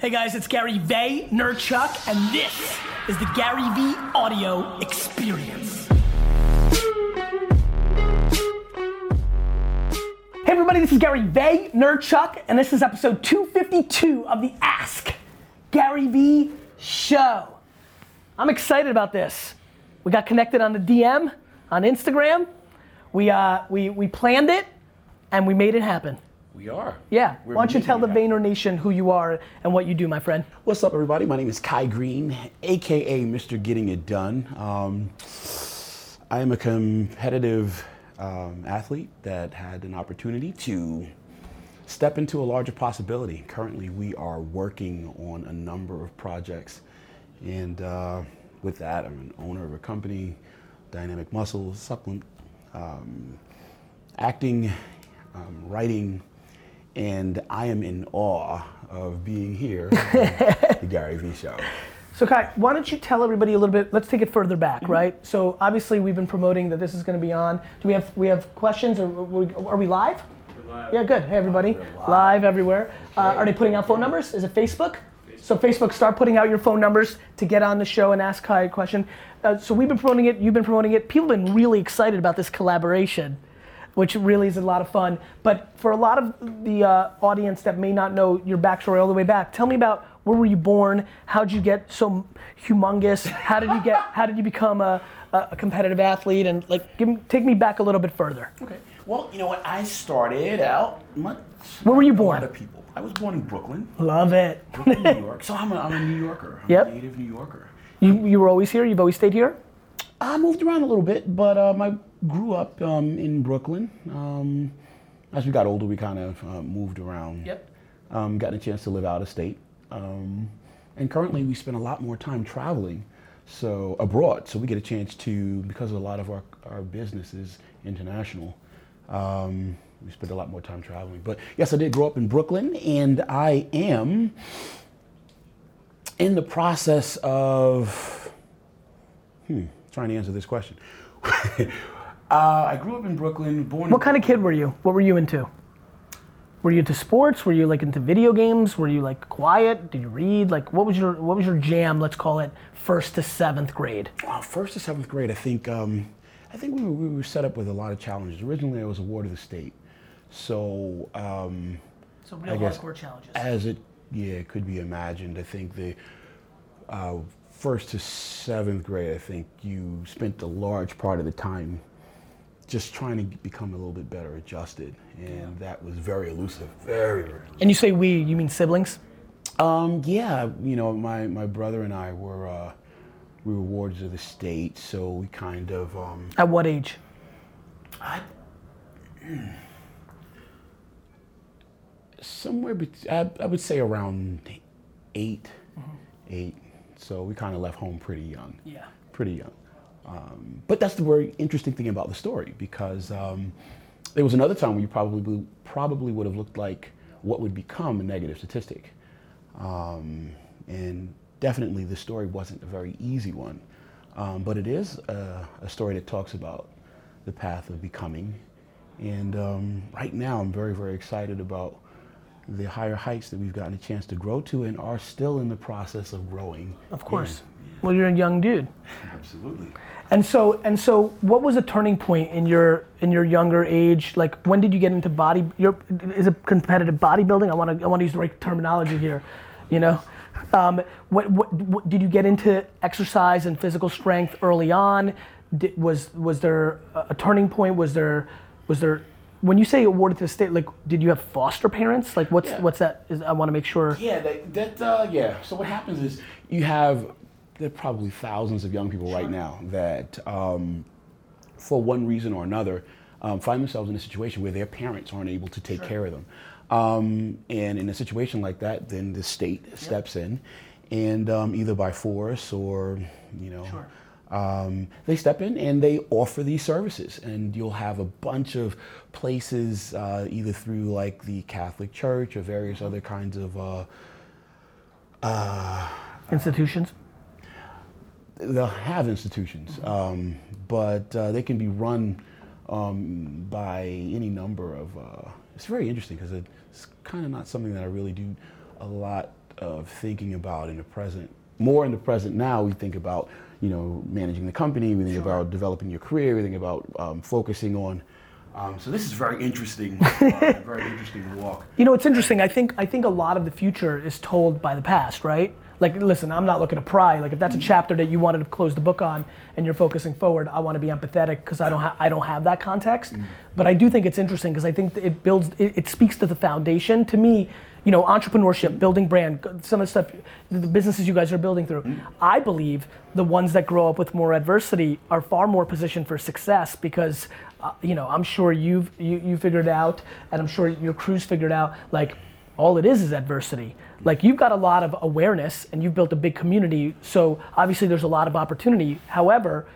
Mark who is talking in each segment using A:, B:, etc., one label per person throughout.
A: Hey guys, it's Gary Vaynerchuk, and this is the Gary Vee Audio Experience. Hey everybody, this is Gary Vaynerchuk, and this is episode 252 of the Ask Gary Vee Show. I'm excited about this. We got connected on the DM on Instagram. We uh, we we planned it, and we made it happen.
B: We are.
A: Yeah.
B: We're
A: Why don't you tell the
B: it.
A: Vayner Nation who you are and what you do, my friend?
B: What's up, everybody? My name is Kai Greene, aka Mr. Getting It Done. Um, I am a competitive um, athlete that had an opportunity to step into a larger possibility. Currently, we are working on a number of projects, and uh, with that, I'm an owner of a company, Dynamic Muscle Supplement, um, acting, um, writing, and I am in awe of being here at the Gary Vee Show.
A: So Kai, why don't you tell everybody a little bit? Let's take it further back,
B: Mm-hmm.
A: right? So obviously we've been promoting that this is going to be on. Do we have we have questions or are we live? Yeah, good. Hey everybody, live. everywhere. Uh, are they putting out phone numbers? Is it Facebook? So Facebook, start putting out your phone numbers to get on the show and ask Kai a question. Uh, so we've been promoting it. You've been promoting it. People have been really excited about this collaboration. Which really is a lot of fun. But for a lot of the uh, audience that may not know your backstory all the way back, tell me about where were you born? How did you get so humongous? How did you get? How did you become a, a competitive athlete? And like, give me, take me back a little bit further.
B: Okay. Well, you know what? I started out much.
A: Where were you born?
B: A lot of people. I was born in Brooklyn,
A: Love it.
B: Brooklyn, New York. So I'm a, I'm a New Yorker. I'm
A: Yep.
B: a native New Yorker.
A: You you were always here. You've always stayed here.
B: I moved around a little bit, but um, I grew up um, in Brooklyn. Um, as we got older, we kind of uh, moved around.
A: Yep.
B: Um, got a chance to live out of state. Um, and currently, we spend a lot more time traveling, so abroad. So we get a chance to, because a lot of our, our business is international, um, we spend a lot more time traveling. But yes, I did grow up in Brooklyn, and I am in the process of hmm, trying to answer this question. uh, I grew up in Brooklyn, born.
A: What kind of kid were you? What were you into? Were you into sports? Were you like into video games? Were you like quiet? Did you read? Like what was your what was your jam? Let's call it first to seventh grade.
B: Wow, first to seventh grade, I think um, I think we were, we were set up with a lot of challenges. Originally, I was a ward of the state, so um,
A: So
B: I guess
A: challenges.
B: as it yeah could be imagined, I think the uh, first to seventh grade, I think you spent a large part of the time just trying to become a little bit better adjusted, and that was very elusive, very very.
A: And you say we, you mean siblings?
B: Um, yeah, you know, my, my brother and I were uh, we were wards of the state, so we kind of um,
A: At what age?
B: I, somewhere bet- I, I would say around 8 eight. So we kind of left home pretty young.
A: Yeah.
B: pretty young. Um, but that's the very interesting thing about the story because um, there was another time where you probably probably would have looked like what would become a negative statistic, um, and definitely the story wasn't a very easy one, um, but it is a, a story that talks about the path of becoming, and um, right now I'm very very excited about the higher heights that we've gotten a chance to grow to and are still in the process of growing.
A: Of course. Well, you're a young dude.
B: Absolutely.
A: And so and so what was a turning point in your in your younger age? Like when did you get into body your is it competitive bodybuilding? I want to I want to use the right terminology here, you know? Um, what, what, what did you get into exercise and physical strength early on? Did, was was there a a turning point? Was there was there when you say awarded to the state, like, did you have foster parents? Like, what's
B: Yeah.
A: what's that? Is, I want to make sure.
B: Yeah, that, that uh, yeah. So what happens is you have there are probably thousands of young people right now that, um, for one reason or another, um, find themselves in a situation where their parents aren't able to take care of them. Um, and in a situation like that, then the state steps in, and um, either by force or you know.
A: Sure.
B: Um, they step in and they offer these services, and you'll have a bunch of places, uh, either through like the Catholic Church or various other kinds of uh,
A: Institutions.
B: they'll have institutions, um, but uh, they can be run um, by any number of. Uh, it's very interesting because it's kind of not something that I really do a lot of thinking about in the present, more in the present now, we think about, you know, managing the company, we think sure. about developing your career, we think about um, focusing on. Um, so this is very interesting, uh, very interesting walk.
A: You know, it's interesting. I think I think a lot of the future is told by the past, right? like listen i'm not looking to pry like if that's a mm-hmm. chapter that you wanted to close the book on and you're focusing forward i want to be empathetic because i don't have i don't have that context mm. but i do think it's interesting because i think it builds it, it, speaks to the foundation to me you know entrepreneurship building brand some of the stuff the businesses you guys are building through. Mm. i believe the ones that grow up with more adversity are far more positioned for success because uh, you know i'm sure you've you, you figured out and i'm sure your crew's figured out like all it is is adversity. Like you've got a lot of awareness and you've built a big community so obviously there's a lot of opportunity. However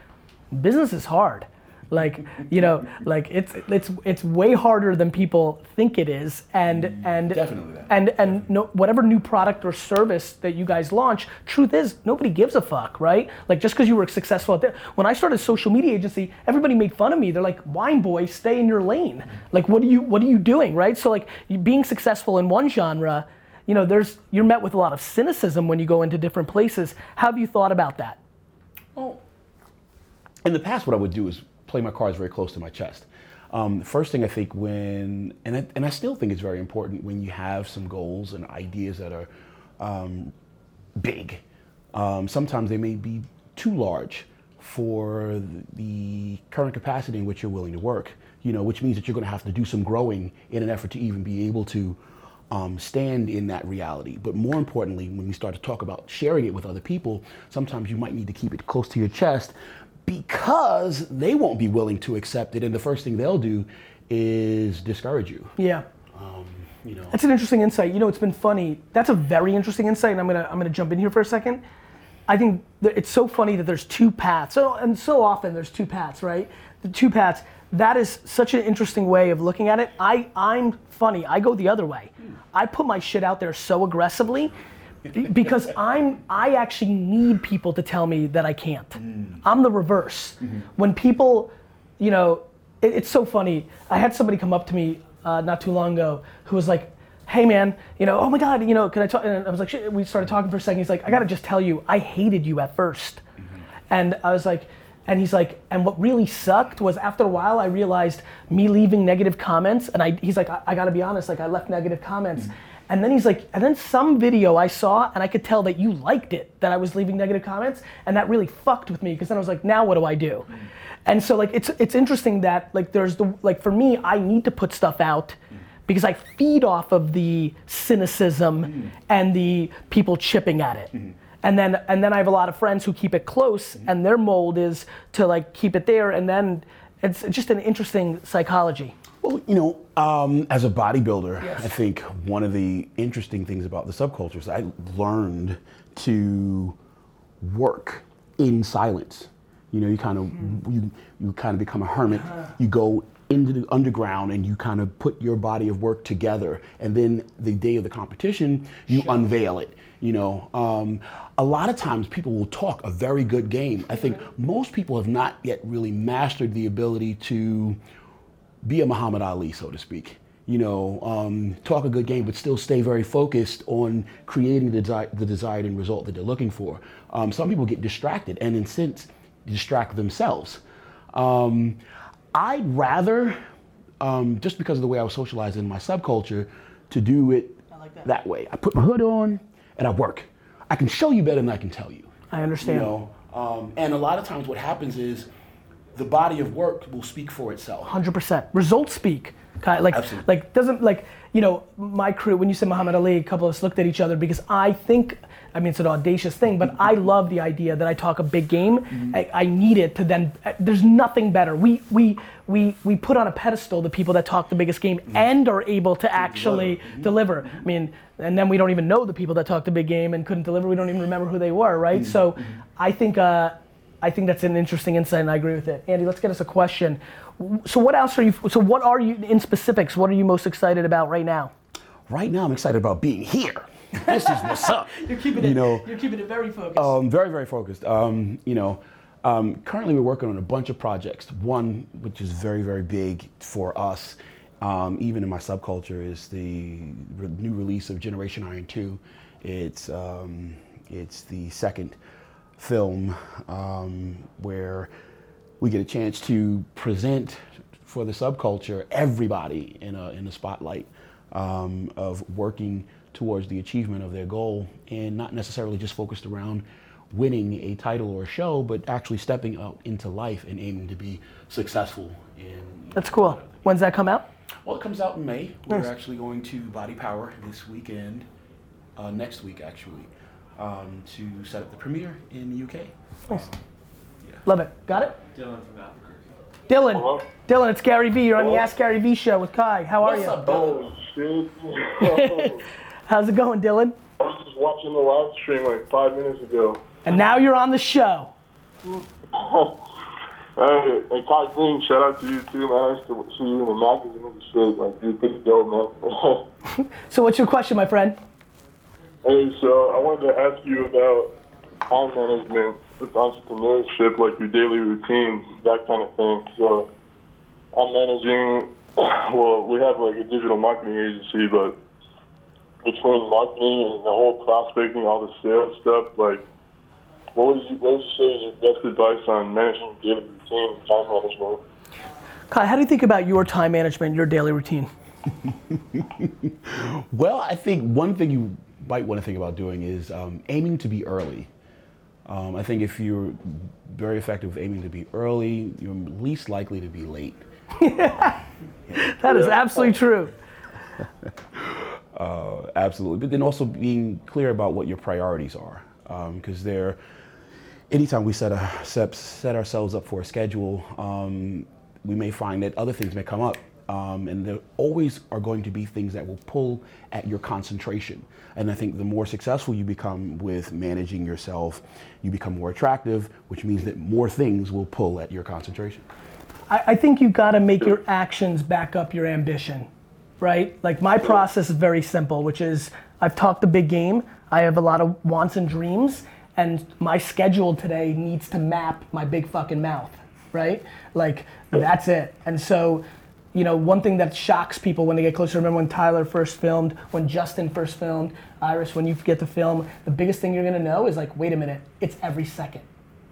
A: business is hard like you know like it's it's it's way harder than people think it is and
B: mm,
A: and
B: definitely
A: that. and and no, whatever new product or service that you guys launch truth is nobody gives a fuck right like just because you were successful at that when i started social media agency everybody made fun of me they're like wine boy stay in your lane like what are you what are you doing right so like being successful in one genre you know, there's you're met with a lot of cynicism when you go into different places. How have you thought about that?
B: Well, in the past, what I would do is play my cards very close to my chest. Um, the first thing I think when, and I, and I still think it's very important when you have some goals and ideas that are um, big. Um, sometimes they may be too large for the current capacity in which you're willing to work. You know, which means that you're going to have to do some growing in an effort to even be able to um, stand in that reality. But more importantly, when we start to talk about sharing it with other people, sometimes you might need to keep it close to your chest because they won't be willing to accept it. And the first thing they'll do is discourage you.
A: Yeah. Um, you know. That's an interesting insight. You know, it's been funny. That's a very interesting insight, and I'm gonna I'm gonna jump in here for a second. I think it's so funny that there's two paths. So and so often there's two paths, right? The two paths. That is such an interesting way of looking at it. I I'm funny. I go the other way. I put my shit out there so aggressively because I'm I actually need people to tell me that I can't. Mm. I'm the reverse. Mm-hmm. When people, you know, it, it's so funny. I had somebody come up to me uh, not too long ago who was like, "Hey man, you know, oh my god, you know, can I talk?" And I was like, Shit. we started talking for a second. He's like, "I gotta just tell you, I hated you at 1st mm-hmm. and I was like. And he's like, and what really sucked was after a while I realized me leaving negative comments, and I, he's like, I, I gotta be honest, like I left negative comments. Mm-hmm. And then he's like, and then some video I saw, and I could tell that you liked it, that I was leaving negative comments, and that really fucked with me, because then I was like, now what do I do? Mm-hmm. And so like it's it's interesting that like there's the like for me, I need to put stuff out mm-hmm. because I feed off of the cynicism mm-hmm. and the people chipping at it. Mm-hmm and then and then I have a lot of friends who keep it close, mm-hmm. and their mold is to like keep it there, and then it's just an interesting psychology.
B: Well, you know, um, as a bodybuilder, yes. I think one of the interesting things about the subcultures, I learned to work in silence. You know, you kind of mm-hmm. you you kind of become a hermit. Uh-huh. You go into the underground and you kind of put your body of work together, and then the day of the competition, you sure. unveil it you know, um, a lot of times people will talk a very good game. I think most people have not yet really mastered the ability to be a Muhammad Ali, so to speak. You know, um, talk a good game, but still stay very focused on creating the, desi- the desired end result that they're looking for. Um, some people get distracted and, in sense, distract themselves. Um, I'd rather, um, just because of the way I was socialized in my subculture, to do it like that. that way. I put my hood on, and I work. I can show you better than I can tell you.
A: I understand.
B: You know, um, and a lot of times what happens is the body of work will speak for itself.
A: Hundred percent. Results speak. Like, Absolutely. like doesn't like you know my crew. When you said Muhammad Ali, a couple of us looked at each other because I think I mean, it's an audacious thing, but I love the idea that I talk a big game. Mm-hmm. I, I, need it to then. There's nothing better. We we we we put on a pedestal the people that talk the biggest game mm-hmm. and are able to actually mm-hmm. deliver. I mean, and then we don't even know the people that talk the big game and couldn't deliver. We don't even remember who they were, right? Mm-hmm. So, mm-hmm. I think uh, I think that's an interesting insight, and I agree with it. Andy, let's get us a question. So, what else are you? So, what are you in specifics? What are you most excited about right now?
B: Right now, I'm excited about being here this is what's up.
A: you're keeping it. know, you're keeping it very focused.
B: Um, very, very focused. Um, you know, um, currently we're working on a bunch of projects. One, which is very, very big for us, um, even in my subculture, is the re- new release of Generation Iron 2 It's um, it's the second film um, where we get a chance to present for the subculture everybody in a in a spotlight um, of working towards the achievement of their goal and not necessarily just focused around winning a title or a show, but actually stepping out into life and aiming to be successful in.
A: That's cool. When's that come out?
B: Well, it comes out in May. We're actually going to Body Power this weekend, uh, next week actually, um, to set up the premiere in the UK.
A: Nice. Love it. Got it?
C: Dylan from Africa.
A: Dylan.
D: Hello?
A: Dylan, it's Gary Vee. You're on the Ask Gary Vee show with Kai. How are
B: What's
A: you?
B: up, Dylan?
D: Oh!
A: How's it going, Dylan?
D: I was just watching the live stream like five minutes ago.
A: And now you're on the show.
D: Hey, hey, Kai Greene, shout out to you too, man. I to see you in the magazine and shit. Like, you're pretty dope, man.
A: So what's your question, my friend?
D: Hey, so I wanted to ask you about time management with entrepreneurship, like your daily routine, that kind of thing. So I'm managing. Well, we have like a digital marketing agency, but between marketing and the whole prospecting, all the sales stuff, like, what would you, what would you say is your best advice on managing daily routine and time management?
A: Kai, how do you think about your time management, your daily routine?
B: Well, I think one thing you might want to think about doing is um, aiming to be early. Um, I think if you're very effective aiming to be early, you're least likely to be late.
A: That is absolutely true.
B: Uh, absolutely. But then also being clear about what your priorities are. Because they're, anytime we set, a, set, set ourselves up for a schedule, um, we may find that other things may come up. Um, and there always are going to be things that will pull at your concentration. And I think the more successful you become with managing yourself, you become more attractive, which means that more things will pull at your concentration.
A: I, I think you've got to make your actions back up your ambition, right? Like my process is very simple, which is I've talked the big game. I have a lot of wants and dreams, and my schedule today needs to map my big fucking mouth, right? Like that's it. And so, you know, one thing that shocks people when they get closer. Remember when Tyler first filmed, when Justin first filmed, Iris, when you get to film, the biggest thing you're gonna know is like, wait a minute, it's every second.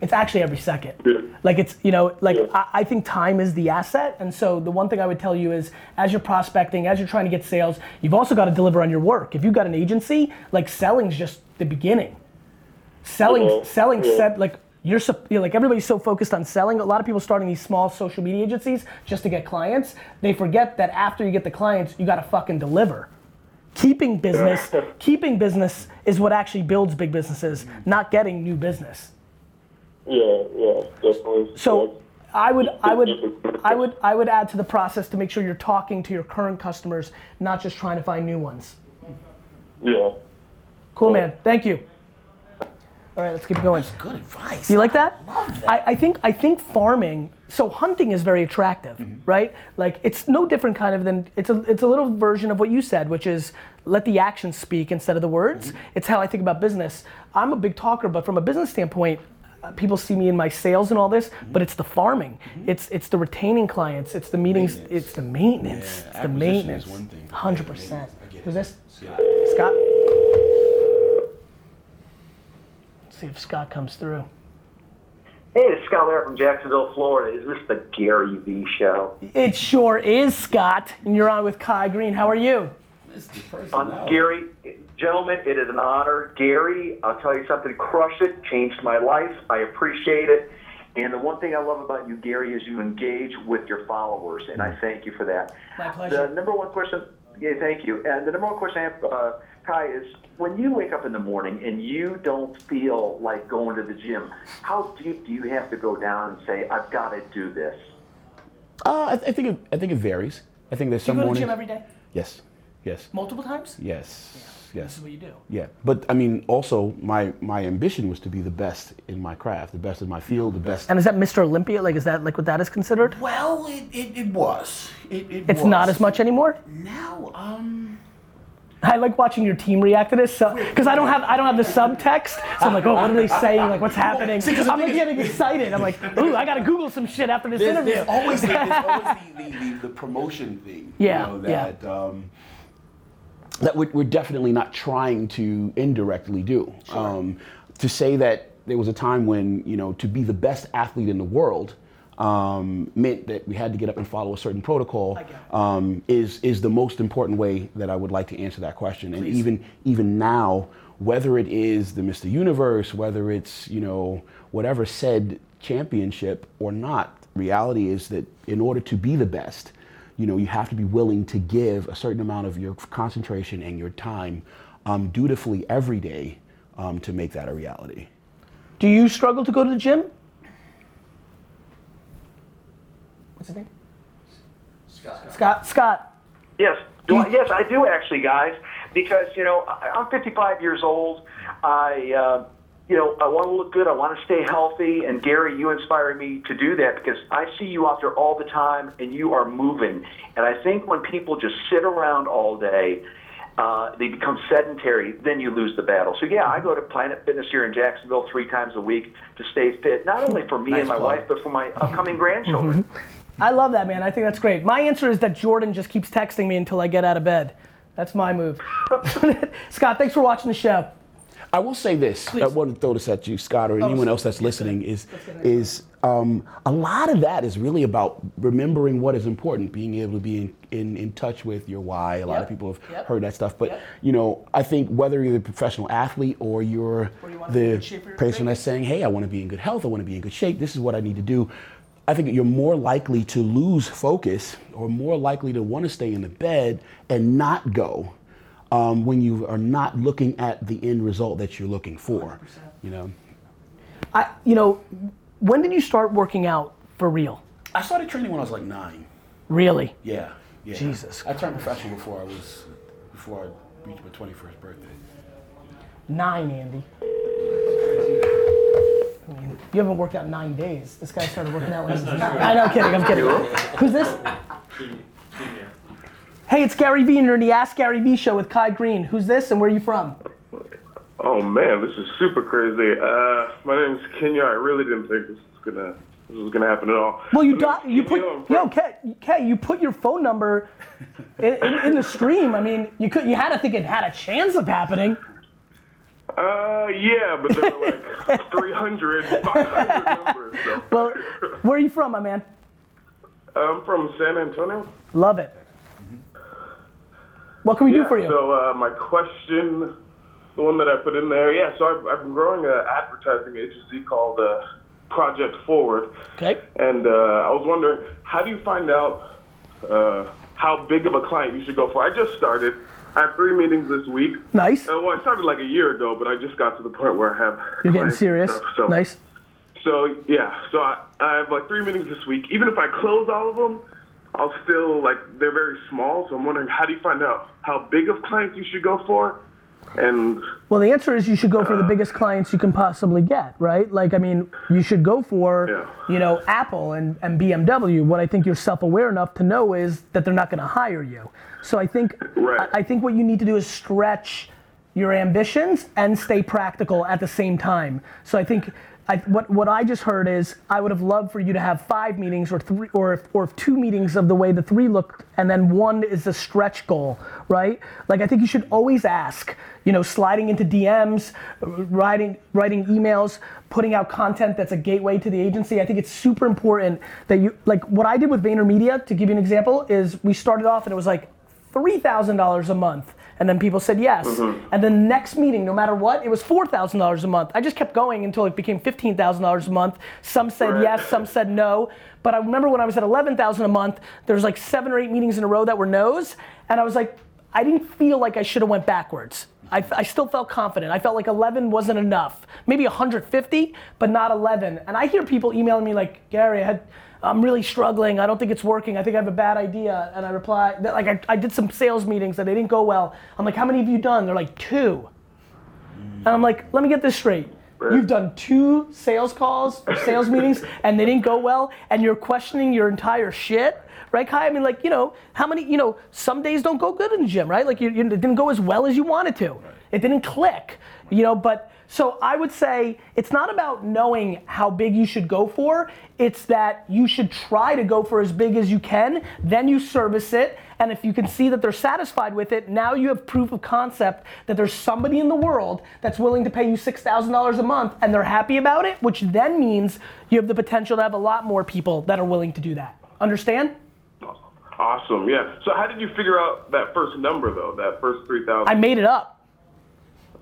A: It's actually every second. Like it's, you know, like I, I think time is the asset. And so the one thing I would tell you is as you're prospecting, as you're trying to get sales, you've also got to deliver on your work. If you've got an agency, like selling's just the beginning. Selling,
D: Yeah.
A: selling
D: Yeah.
A: said like you're, you're like everybody's so focused on selling. A lot of people starting these small social media agencies just to get clients. They forget that after you get the clients, you got to fucking deliver. Keeping business, keeping business is what actually builds big businesses, not getting new business.
D: Yeah, yeah, definitely.
A: So I would, I would, I would, I would add to the process to make sure you're talking to your current customers, not just trying to find new ones.
D: Yeah.
A: Cool, man. Thank you. All right, let's keep going.
B: Good advice.
A: You like that? I, I think I think farming. So hunting is very attractive, mm-hmm. right? Like it's no different kind of than it's a it's a little version of what you said, which is let the actions speak instead of the words. Mm-hmm. It's how I think about business. I'm a big talker, but from a business standpoint, uh, people see me in my sales and all this, mm-hmm. but it's the farming. It's it's the retaining clients. It's the meetings. It's the maintenance.
B: Yeah,
A: it's the maintenance.
B: one thing.
A: Hundred percent.
B: I get it.
A: Who's this?
B: Scott.
A: Scott. Let's see if Scott comes through.
E: Hey, it's Scott Larry from Jacksonville, Florida. Is this the Gary Vee show?
A: It sure is, Scott. And you're on with Kai Greene. How are you?
B: This is the
E: Um. Gary, gentlemen, it is an honor. Gary, I'll tell you something, crush it, changed my life. I appreciate it. And the one thing I love about you, Gary, is you engage with your followers, and I thank you for that.
A: My pleasure.
E: The number one question, yeah, thank you. And the number one question I have, uh, Kai, is when you wake up in the morning and you don't feel like going to the gym, how deep do you have to go down and say, I've got to do this?
B: Uh, I, th- I think it, I think it varies. I think there's
A: You
B: some
A: go to the gym every day?
B: yes, yes,
A: Multiple times?
B: yes,
A: This
B: yes.
A: is what you do.
B: Yeah, but I mean, also my my ambition was to be the best in my craft, the best in my field, the best.
A: And is that Mr. Olympia? Like, is that like what that is considered?
B: Well, it, it, it was. It, it
A: It's not as much anymore.
B: now. Um.
A: I like watching your team react to this, so because I don't have I don't have the subtext, so I'm like, oh, what are they saying? Like, what's happening?
B: See,
A: I'm like getting excited. I'm like, ooh, I gotta Google some shit after this
B: There's,
A: interview.
B: there's always, the, there's always the, the, the, promotion thing.
A: Yeah,
B: You know,
A: yeah.
B: that, Um, that we're, we're definitely not trying to indirectly do. Um, to say that there was a time when you know to be the best athlete in the world um, meant that we had to get up and follow a certain protocol
A: I get it.
B: um, is is the most important way that I would like to answer that question. And even even now, whether it is the Mr. Universe, whether it's you know whatever said championship or not, reality is that in order to be the best, you know you have to be willing to give a certain amount of your concentration and your time um, dutifully every day um, to make that a reality.
A: Do you struggle to go to the gym? What's his name? Scott. Scott. Scott.
E: Yes, do I, yes, I do actually, guys. Because you know, I, I'm 55 years old. I, uh, you know, I want to look good. I want to stay healthy. And Gary, you inspire me to do that because I see you out there all the time, and you are moving. And I think when people just sit around all day. Uh, they become sedentary, then you lose the battle. So yeah, I go to Planet Fitness here in Jacksonville three times a week to stay fit, not only for me and my
B: plug.
E: wife, but for my upcoming grandchildren.
A: I love that man. I think that's great. My answer is that Jordan just keeps texting me until I get out of bed. That's my move. Scott, thanks for watching the show.
B: I will say this. I want to throw this at you, Scott, or anyone else that's listening. Is is um, a lot of that is really about remembering what is important, being able to be in, in, in touch with your why. A lot
A: Yep.
B: of people have
A: Yep.
B: heard that stuff, but
A: Yep.
B: you know, I think whether you're a professional athlete or you're
A: Or you wanna be in
B: the
A: good shape for your
B: person that's saying, "Hey, I want to be in good health. I want to be in good shape. This is what I need to do." I think you're more likely to lose focus or more likely to want to stay in the bed and not go um, when you are not looking at the end result that you're looking for. You know,
A: I, you know, when did you start working out for real?
B: I started training when I was like nine.
A: Really?
B: Yeah, yeah.
A: Jesus.
B: I turned professional before I was before I reached my 21st birthday.
A: Nine, Andy. I mean, you haven't worked out in nine days. This guy started working out when he was nine. I know, I'm kidding, I'm kidding. Who's this? Hey, it's Gary Vee, and you're in the Ask Gary Vee show with Kai Greene. Who's this, and where are you from?
D: Oh man, this is super crazy. Uh, my name is Kenya. I really didn't think this was gonna this was gonna happen at all.
A: Well, you
D: My
A: got you put
D: Kenya.
A: Yo, Kay, Kay, you put your phone number in, in, in the stream. I mean, you could you had to think it had a chance of happening.
D: Uh, yeah, but there were like 300, 500 numbers. So.
A: Well, where are you from, my man?
D: I'm from San Antonio.
A: Love it. What can we do for you?
D: So uh, my question, the one that I put in there, yeah. So I've, I've been growing an advertising agency called uh, Project Forward,
A: okay.
D: and uh, I was wondering, how do you find out uh, how big of a client you should go for? I just started. I have three meetings this week.
A: Nice.
D: Uh, well, I started like a year ago, but I just got to the point where I have.
A: You're getting serious.
D: stuff, so-
A: Nice.
D: So yeah, so I, I have like three meetings this week. Even if I close all of them, I'll still like they're very small. So I'm wondering, how do you find out how big of clients you should go for? And
A: Well, the answer is you should go for the uh, biggest clients you can possibly get, right? Like, I mean, you should go for,
D: Yeah.
A: you know, Apple and, and BMW. What I think you're self-aware enough to know is that they're not going to hire you. So I think,
D: Right.
A: I, I think what you need to do is stretch your ambitions and stay practical at the same time. So I think. I, what, what I just heard is I would have loved for you to have five meetings or three or or two meetings of the way the three looked and then one is the stretch goal, right? Like I think you should always ask, you know, sliding into DMs, writing writing emails, putting out content that's a gateway to the agency. I think it's super important that you like what I did with VaynerMedia to give you an example is we started off and it was like $3,000 a month. And then people said yes. Mm-hmm. And then the next meeting, no matter what, it was $4,000 a month. I just kept going until it became $15,000 a month. Some said
D: Right.
A: yes, some said no. But I remember when I was at 11,000 a month, there was like seven or eight meetings in a row that were no's. And I was like, I didn't feel like I should have went backwards. I, I still felt confident. I felt like 11 wasn't enough. Maybe 150, but not 11. And I hear people emailing me like, Gary, I had, I'm really struggling. I don't think it's working. I think I have a bad idea. And I reply, that, like I, I did some sales meetings and they didn't go well. I'm like, how many have you done? They're like, two. And I'm like, let me get this straight. You've done two sales calls or sales meetings and they didn't go well and you're questioning your entire shit, right, Kai? I mean, like, you know, how many, you know, some days don't go good in the gym, right? Like, you, you, it didn't go as well as you wanted to. It didn't click, you know, but so I would say it's not about knowing how big you should go for, it's that you should try to go for as big as you can, then you service it, And if you can see that they're satisfied with it, now you have proof of concept that there's somebody in the world that's willing to pay you $6,000 a month and they're happy about it, which then means you have the potential to have a lot more people that are willing to do that. Understand?
C: Awesome. Yeah. So how did you figure out that first number though? That first three thousand.
A: I made it up.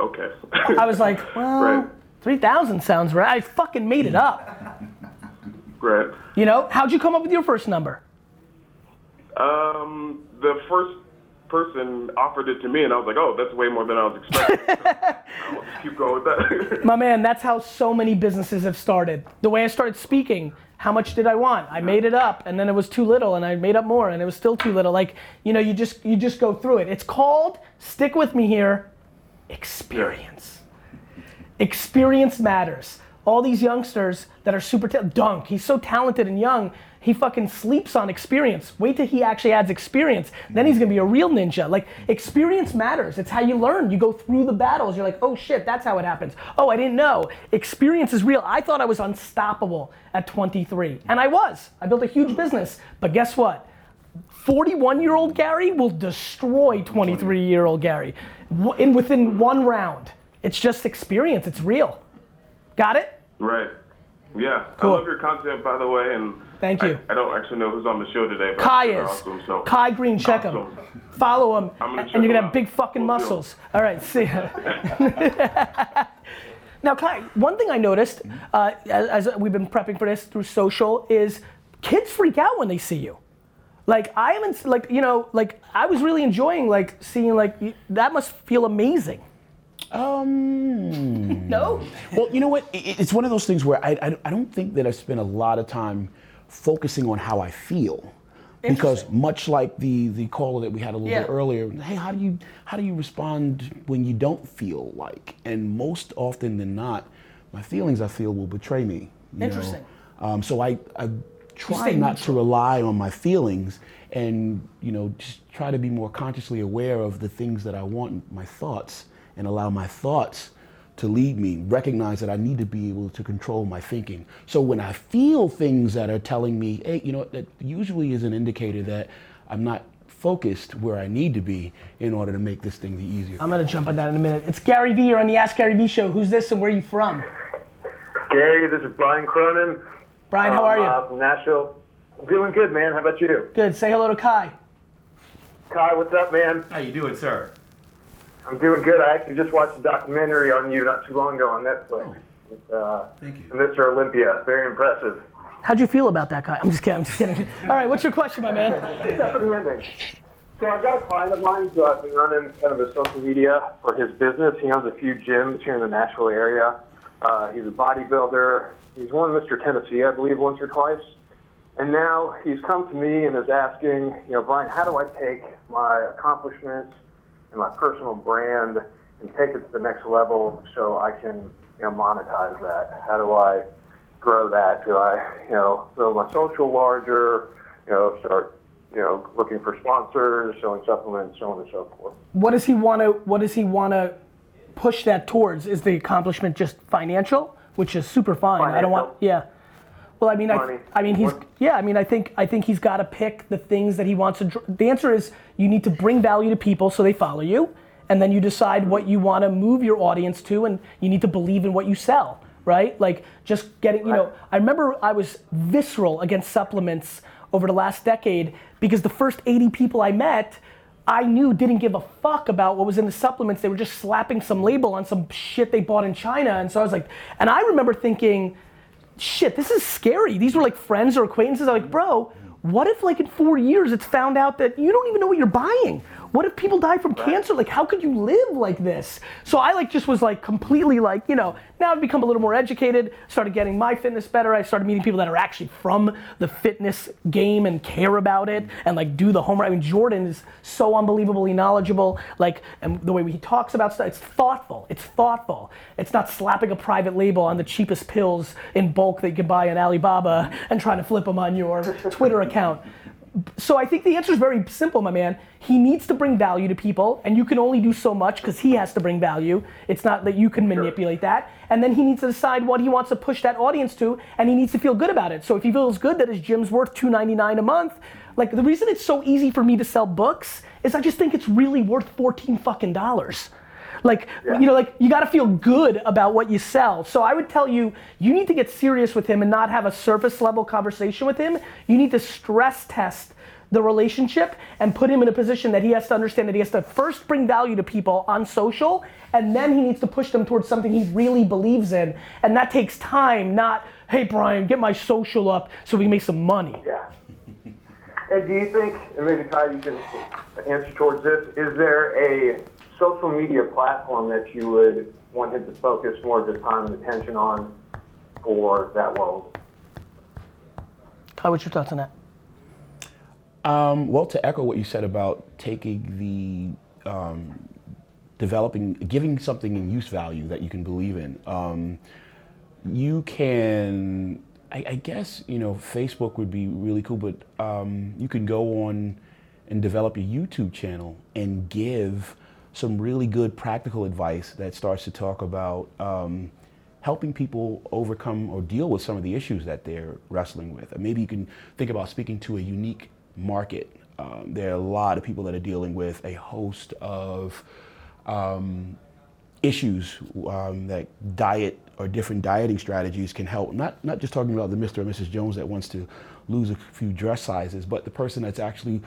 C: Okay.
A: I was like, well,
C: Right.
A: 3,000 sounds right. I fucking made it up.
C: Right.
A: You know, how'd you come up with your first number?
C: Um, the first person offered it to me, and I was like, "Oh, that's way more than I was expecting." I'll keep going with that.
A: My man, that's how so many businesses have started. The way I started speaking, how much did I want? I made it up and then it was too little and I made up more and it was still too little. Like, you know, you just you just go through it. It's called, stick with me here, experience. Experience matters. All these youngsters that are super ta- Dunk, he's so talented and young, he fucking sleeps on experience. Wait till he actually adds experience. Then he's gonna be a real ninja. Like experience matters. It's how you learn. You go through the battles. You're like, oh shit, that's how it happens. Oh, I didn't know. Experience is real. I thought I was unstoppable at 23, and I was. I built a huge business. But guess what? 41 year old Gary will destroy 23 year old Gary in within one round. It's just experience. It's real. Got it?
C: right. Yeah.
A: Cool.
C: I love your content, by the way, and
A: Thank you.
C: I, I don't actually know who's on the show today, but
A: Kai is.
C: awesome. So
A: Kai Greene, check him. Follow him,
C: I'm gonna
A: and you're gonna have big fucking
C: Will do.
A: muscles. All right, see ya. now, Kai, one thing I noticed uh, as, as we've been prepping for this through social is kids freak out when they see you. Like I haven't, like you know, like I was really enjoying like seeing like that must feel amazing.
B: Um,
A: No,
B: well, you know what? I- I- It's one of those things where I, I, I don't think that I spend a lot of time focusing on how I feel. Because much like the, the caller that we had a little
A: Yeah.
B: bit earlier, hey, how do you how do you respond when you don't feel like? And most often than not, my feelings I feel will betray me. you know?
A: Interesting.
B: Um, so I, I try not to rely on my feelings and you know just try to be more consciously aware of the things that I want, my thoughts, and allow my thoughts to lead me. Recognize that I need to be able to control my thinking. So when I feel things that are telling me, hey, you know, that usually is an indicator that I'm not focused where I need to be in order to make this thing the easier.
A: I'm gonna jump on that in a minute. It's Gary Vee. You're on the Ask Gary Vee show. Who's this and where are you from?
F: Gary, this is Brian Cronin.
A: Brian, how are
F: um,
A: you?
F: Uh, from Nashville. I'm doing good, man. How about you?
A: Good. Say hello to Kai.
F: Kai, what's up, man?
G: How you doing, sir?
F: I'm doing good. I actually just watched a documentary on you not too long ago on Netflix. With, uh,
G: Thank you.
F: Mr. Olympia. Very impressive.
A: How'd you feel about that guy? I'm just kidding. I'm just kidding. All right, what's your question, my man?
F: So I've got a client of mine who I've been running kind of a social media for his business. He owns a few gyms here in the Nashville area. Uh, he's a bodybuilder. He's won Mr. Tennessee, I believe, once or twice. And now he's come to me and is asking, you know, Brian, how do I take my accomplishments and my personal brand and take it to the next level so I can, you know, monetize that? How do I grow that? Do I, you know, build my social larger? You know, start, you know, looking for sponsors, selling supplements, so on and so forth.
A: What does he want to? What does he want to push that towards? Is the accomplishment just financial, which is super fine? I don't want. Yeah. Well, I mean, I, I mean, he's yeah. I mean, I think I think he's got to pick the things that he wants to. The answer is you need to bring value to people so they follow you, and then you decide what you want to move your audience to, and you need to believe in what you sell, right? Like just getting, you know, I remember I was visceral against supplements over the last decade because the first 80 people I met. I knew didn't give a fuck about what was in the supplements. They were just slapping some label on some shit they bought in China. And so I was like, and I remember thinking, shit, this is scary. These were like friends or acquaintances. I'm like, bro, what if like in four years it's found out that you don't even know what you're buying? What if people die from cancer? Like, how could you live like this? So I like just was like completely like, you know, now I've become a little more educated, started getting my fitness better. I started meeting people that are actually from the fitness game and care about it and like do the homework. I mean, Jordan is so unbelievably knowledgeable. Like, and the way he talks about stuff, it's thoughtful. It's thoughtful. It's not slapping a private label on the cheapest pills in bulk that you can buy on Alibaba and trying to flip them on your Twitter account so I think the answer is very simple, my man. He needs to bring value to people, and you can only do so much because he has to bring value. It's not that you can manipulate that. And then he needs to decide what he wants to push that audience to, and he needs to feel good about it. So if he feels good that his gym's worth $2.99 a month, Like the reason it's so easy for me to sell books is I just think it's really worth 14 fucking dollars. Like, you know, like you gotta feel good about what you sell. So I would tell you, you need to get serious with him and not have a surface level conversation with him. You need to stress test the relationship and put him in a position that he has to understand that he has to first bring value to people on social and then he needs to push them towards something he really believes in. And that takes time, not, hey, Brian, get my social up so we can make some money.
F: Yeah. And do you think, and maybe Kai, you can answer towards this, is there a social media platform that you would want him to focus more of his time and attention on for that world?
A: Kai, what's your thoughts on that?
B: Um, well, to echo what you said about taking the um, developing, giving something in use value that you can believe in, um, you can. I, I, guess you know Facebook would be really cool, but um, you can go on and develop a YouTube channel and give some really good practical advice that starts to talk about um, helping people overcome or deal with some of the issues that they're wrestling with. Maybe you can think about speaking to a unique market. Um, there are a lot of people that are dealing with a host of um, issues um, that diet or different dieting strategies can help. Not not just talking about the Mr. or Mrs. Jones that wants to lose a few dress sizes, but the person that's actually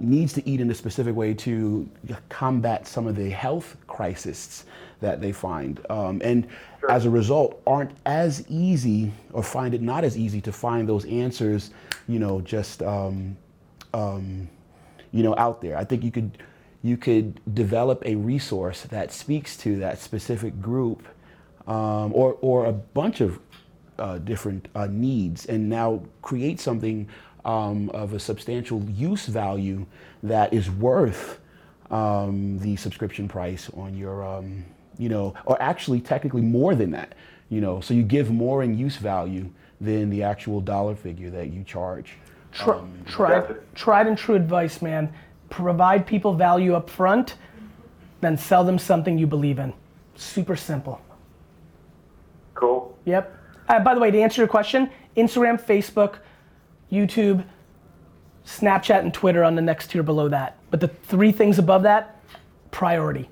B: needs to eat in a specific way to combat some of the health crises that they find. Um, and sure. as a result, aren't as easy or find it not as easy to find those answers, you know, just um, um, you know, out there. I think you could you could develop a resource that speaks to that specific group um, or or a bunch of uh, different uh, needs, and now create something um, of a substantial use value that is worth um, the subscription price on your um, you know, or actually technically more than that. You know, so you give more in use value than the actual dollar figure that you charge.
A: Tri- um, tried, tried and true advice, man. Provide people value up front, then sell them something you believe in. Super simple.
F: Cool.
A: Yep. Uh, by the way, to answer your question, Instagram, Facebook, YouTube, Snapchat, and Twitter on the next tier below that. But the three things above that, priority.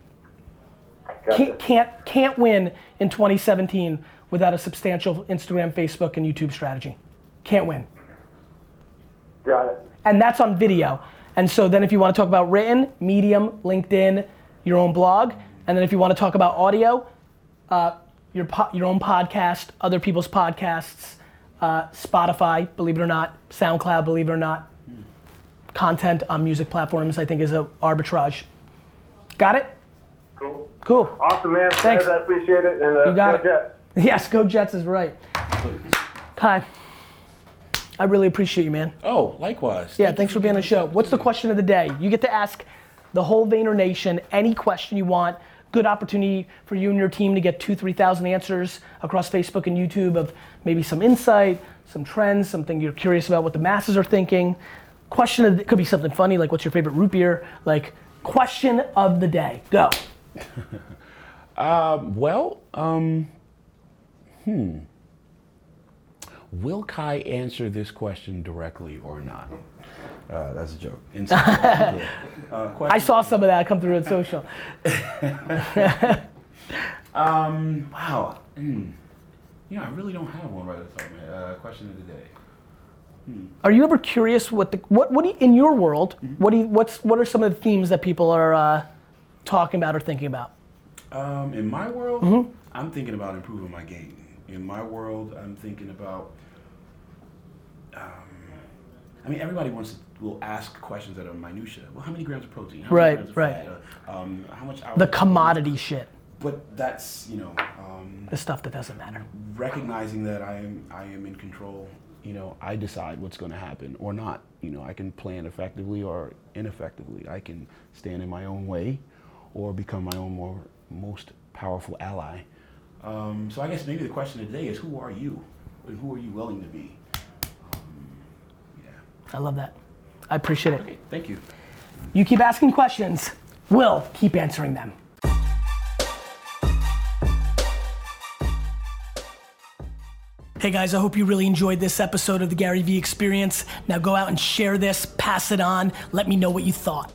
A: Can't, can't, can't win in 2017 without a substantial Instagram, Facebook, and YouTube strategy. Can't win.
F: Got it.
A: And that's on video. And so then if you want to talk about written, Medium, LinkedIn, your own blog, and then if you want to talk about audio, uh, your, po- your own podcast, other people's podcasts, uh, Spotify, believe it or not, SoundCloud, believe it or not, content on music platforms, I think is a arbitrage. Got it?
F: Cool.
A: Cool.
F: Awesome, man.
A: Thanks.
F: I appreciate it. And, uh,
A: you got it.
F: Jets.
A: Yes, go Jets is right. Kai. I really appreciate you, man.
B: Oh, likewise.
A: Yeah, thanks for being on the show. What's the question of the day? You get to ask the whole Vayner Nation any question you want. Good opportunity for you and your team to get two, 3,000 answers across Facebook and YouTube of maybe some insight, some trends, something you're curious about what the masses are thinking. Question of the, could be something funny like what's your favorite root beer? Like question of the day. Go.
B: uh, well, um, hmm. Will Kai answer this question directly or not? Uh, that's a joke.
A: uh, I saw some of that come through on social.
B: um, wow. Mm. You know, I really don't have one right at the top of my head. Uh, question of the day.
A: Hmm. Are you ever curious what the what what you, in your world? Mm-hmm. What do you, what's what are some of the themes that people are uh, talking about or thinking about?
B: Um, in my world, mm-hmm. I'm thinking about improving my game. In my world, I'm thinking about um, I mean, everybody wants to, will ask questions that are minutia. Well, how many grams of protein? How
A: right,
B: of
A: right.
B: Fat? Uh, um, how much?
A: The commodity shit.
B: But that's you know. Um,
A: the stuff that doesn't matter.
B: Recognizing that I am I am in control. You know, I decide what's going to happen or not. You know, I can plan effectively or ineffectively. I can stand in my own way, or become my own more most powerful ally. Um, so I guess maybe the question today is, who are you, and who are you willing to be?
A: I love that. I appreciate it.
B: Okay, thank you.
A: You keep asking questions, we'll keep answering them. Hey guys, I hope you really enjoyed this episode of the Gary Vee Experience. Now go out and share this, pass it on, let me know what you thought.